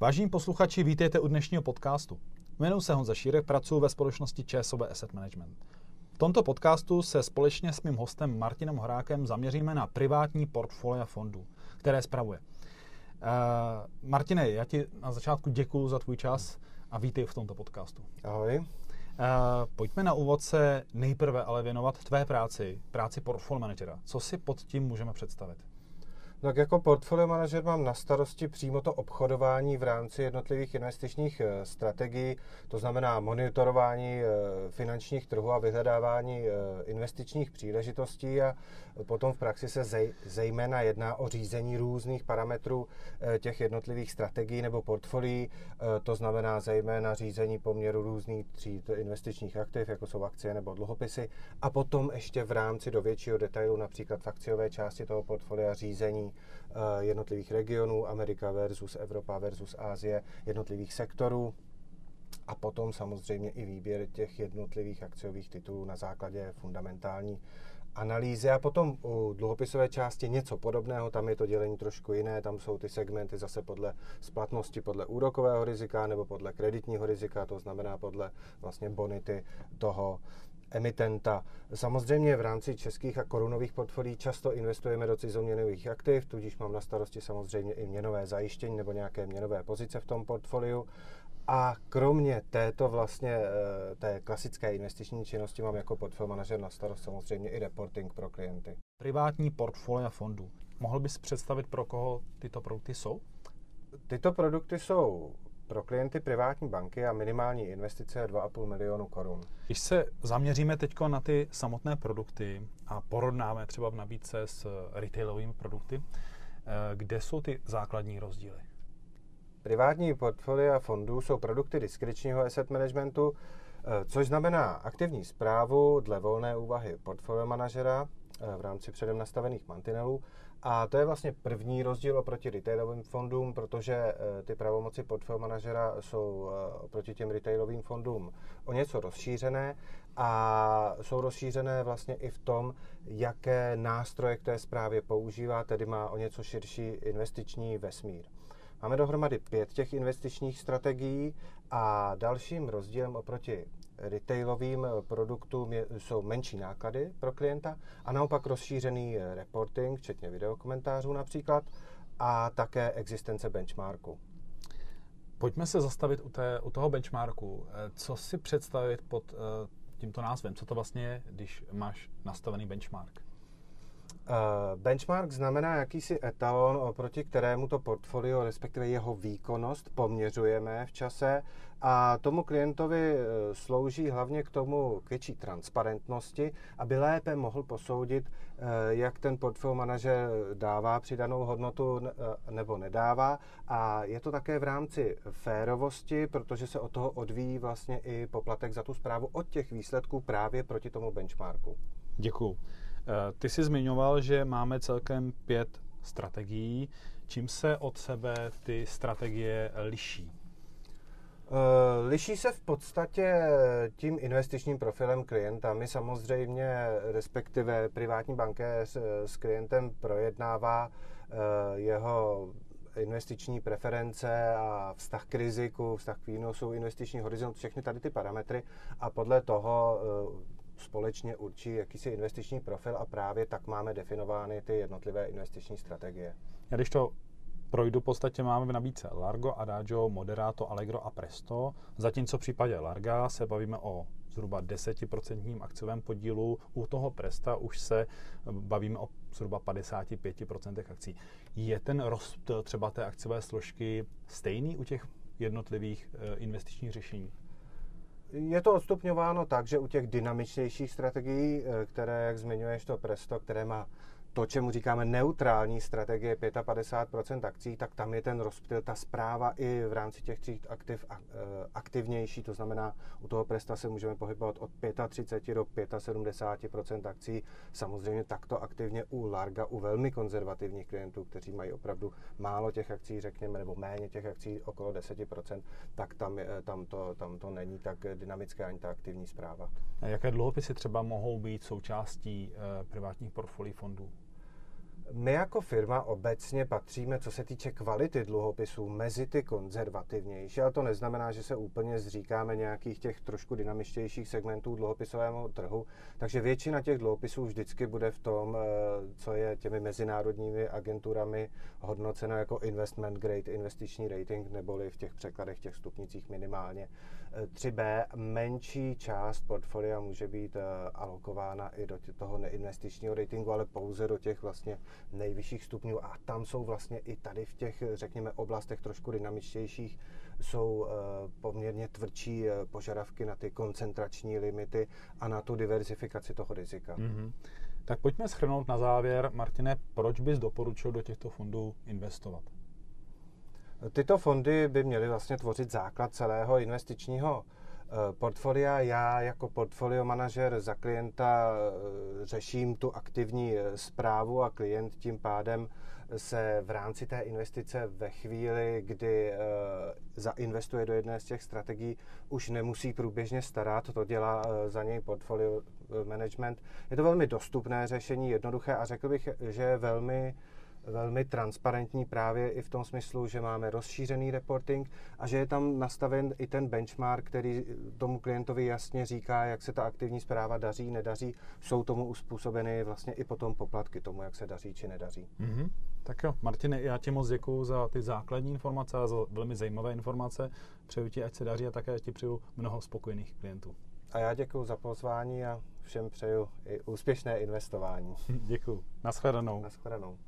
Vážení posluchači, vítejte u dnešního podcastu. Jmenuji se Honza Šírek, pracuji ve společnosti ČSOB Asset Management. V tomto podcastu se společně s mým hostem Martinem Horákem zaměříme na privátní portfolia fondů, které spravuje. Uh, Martine, já ti na začátku děkuji za tvůj čas a vítej v tomto podcastu. Ahoj. Uh, pojďme na úvod se nejprve ale věnovat tvé práci, práci portfolio managera. Co si pod tím můžeme představit? Tak jako portfolio manažer mám na starosti přímo to obchodování v rámci jednotlivých investičních eh, strategií, to znamená monitorování eh, finančních trhů a vyhledávání eh, investičních příležitostí a potom v praxi se zej, zejména jedná o řízení různých parametrů těch jednotlivých strategií nebo portfolií, to znamená zejména řízení poměru různých tříd investičních aktiv, jako jsou akcie nebo dluhopisy a potom ještě v rámci do většího detailu, například v akciové části toho portfolia řízení Eh, jednotlivých regionů, Amerika versus Evropa versus Ázie, jednotlivých sektorů. A potom samozřejmě i výběr těch jednotlivých akciových titulů na základě fundamentální analýzy. A potom u dluhopisové části něco podobného, tam je to dělení trošku jiné, tam jsou ty segmenty zase podle splatnosti, podle úrokového rizika nebo podle kreditního rizika, to znamená podle vlastně bonity toho emitenta. Samozřejmě v rámci českých a korunových portfolií často investujeme do cizoměnových aktiv, tudíž mám na starosti samozřejmě i měnové zajištění nebo nějaké měnové pozice v tom portfoliu. A kromě této vlastně eh, té klasické investiční činnosti mám jako portfolio manažer na starost samozřejmě i reporting pro klienty. Privátní portfolia fondů. Mohl bys představit, pro koho tyto produkty jsou? Tyto produkty jsou pro klienty privátní banky a minimální investice je 2,5 milionu korun. Když se zaměříme teď na ty samotné produkty a porovnáme třeba v nabídce s retailovými produkty, eh, kde jsou ty základní rozdíly? Privátní portfolia fondů jsou produkty diskrečního asset managementu, eh, což znamená aktivní zprávu dle volné úvahy portfolio manažera v rámci předem nastavených mantinelů a to je vlastně první rozdíl oproti retailovým fondům, protože eh, ty pravomoci portfolio manažera jsou eh, oproti těm retailovým fondům o něco rozšířené a jsou rozšířené vlastně i v tom, jaké nástroje k té zprávě používá, tedy má o něco širší investiční vesmír. Máme dohromady pět těch investičních strategií a dalším rozdílem oproti retailovým eh, produktům je, jsou menší náklady pro klienta a naopak rozšířený eh, reporting, včetně videokomentářů například, a také existence benchmarku. Pojďme se zastavit u, té, u toho benchmarku. Eh, co si představit pod tímto názvem? Co to vlastně je, když máš nastavený benchmark? Uh, benchmark znamená jakýsi etalon, oproti kterému to portfolio, respektive jeho výkonnost, poměřujeme v čase a tomu klientovi uh, slouží hlavně k tomu k větší transparentnosti, aby lépe mohl posoudit, uh, jak ten portfolio manažer dává přidanou hodnotu nebo nedává. A je to také v rámci férovosti, protože se od toho odvíjí vlastně i poplatek za tu zprávu od těch výsledků právě proti tomu benchmarku. Děkuju. Eh, ty jsi zmiňoval, že máme celkem pět strategií. Čím se od sebe ty strategie liší? Eh, liší se v podstatě tím investičním profilem klienta. My samozřejmě, respektive privátní bankéř eh, s klientem projednává jeho investiční preference a vztah k riziku, vztah k výnosu, investiční horizont, všechny tady ty parametry a podle toho společně určí jakýsi investiční profil a právě tak máme definovány ty jednotlivé investiční strategie. Já když to projdu, v podstatě máme v nabídce Largo, Adagio, Moderato, Allegro a Presto. Zatímco v případě Larga se bavíme o zhruba 10% akciovém podílu, u toho Presta už se bavíme o zhruba 55% akcí. Je ten rozptyl třeba té akciové složky stejný u těch jednotlivých eh, investičních řešení? Je to odstupňováno tak, že u těch dynamičnějších strategií, eh, které, jak zmiňuješ, to Presto, které má to, čemu říkáme neutrální strategie 55% akcí, tak tam je ten rozptyl, ta zpráva i v rámci těch tří aktiv e, aktivnější, to znamená, u toho Presta se můžeme pohybovat od 35 do 75% akcí, samozřejmě takto aktivně u Larga, u velmi konzervativních klientů, kteří mají opravdu málo těch akcí, řekněme, nebo méně těch akcí, okolo 10%, tak tam, je, tam, to, tam to není tak dynamické ani ta aktivní zpráva. A jaké dluhopisy třeba mohou být součástí e, privátních portfolií fondů? My jako firma obecně patříme, co se týče kvality dluhopisů, mezi ty konzervativnější, ale to neznamená, že se úplně zříkáme nějakých těch trošku dynamičtějších segmentů dluhopisového trhu. Takže většina těch dluhopisů vždycky bude v tom, eh, co je těmi mezinárodními agenturami hodnoceno jako investment grade, investiční rating, neboli v těch překladech, těch stupnicích minimálně 3B. Eh, Menší část portfolia může být eh, alokována i do toho neinvestičního ratingu, ale pouze do těch vlastně nejvyšších stupňů a tam jsou vlastně i tady v těch, řekněme, oblastech trošku dynamičtějších, jsou eh, poměrně tvrdší eh, požadavky na ty koncentrační limity a na tu diversifikaci toho rizika. Mm-hmm. Tak pojďme schrnout na závěr, Martine, proč bys doporučil do těchto fondů investovat? Tyto fondy by měly vlastně tvořit základ celého investičního portfolia. Já jako portfolio manažer za klienta eh, řeším tu aktivní zprávu eh, a klient tím pádem se v rámci té investice ve chvíli, kdy zainvestuje do jedné z těch strategií, už nemusí průběžně starat, to dělá za něj portfolio management. Je to velmi dostupné řešení, jednoduché a řekl bych, že je velmi velmi transparentní právě i v tom smyslu, že máme rozšířený reporting a že je tam nastaven i ten benchmark, který tomu klientovi jasně říká, jak se ta aktivní zpráva daří, nedaří. Jsou tomu uspůsobeny vlastně i potom poplatky tomu, jak se daří či nedaří. Mm-hmm. Tak jo, Martine, já ti moc děkuji za ty základní informace a za velmi zajímavé informace. Přeju ti, ať se daří a také ti přeju mnoho spokojených klientů. A já děkuji za pozvání a všem přeju i úspěšné investování. děkuji. Naschledanou. Naschledanou.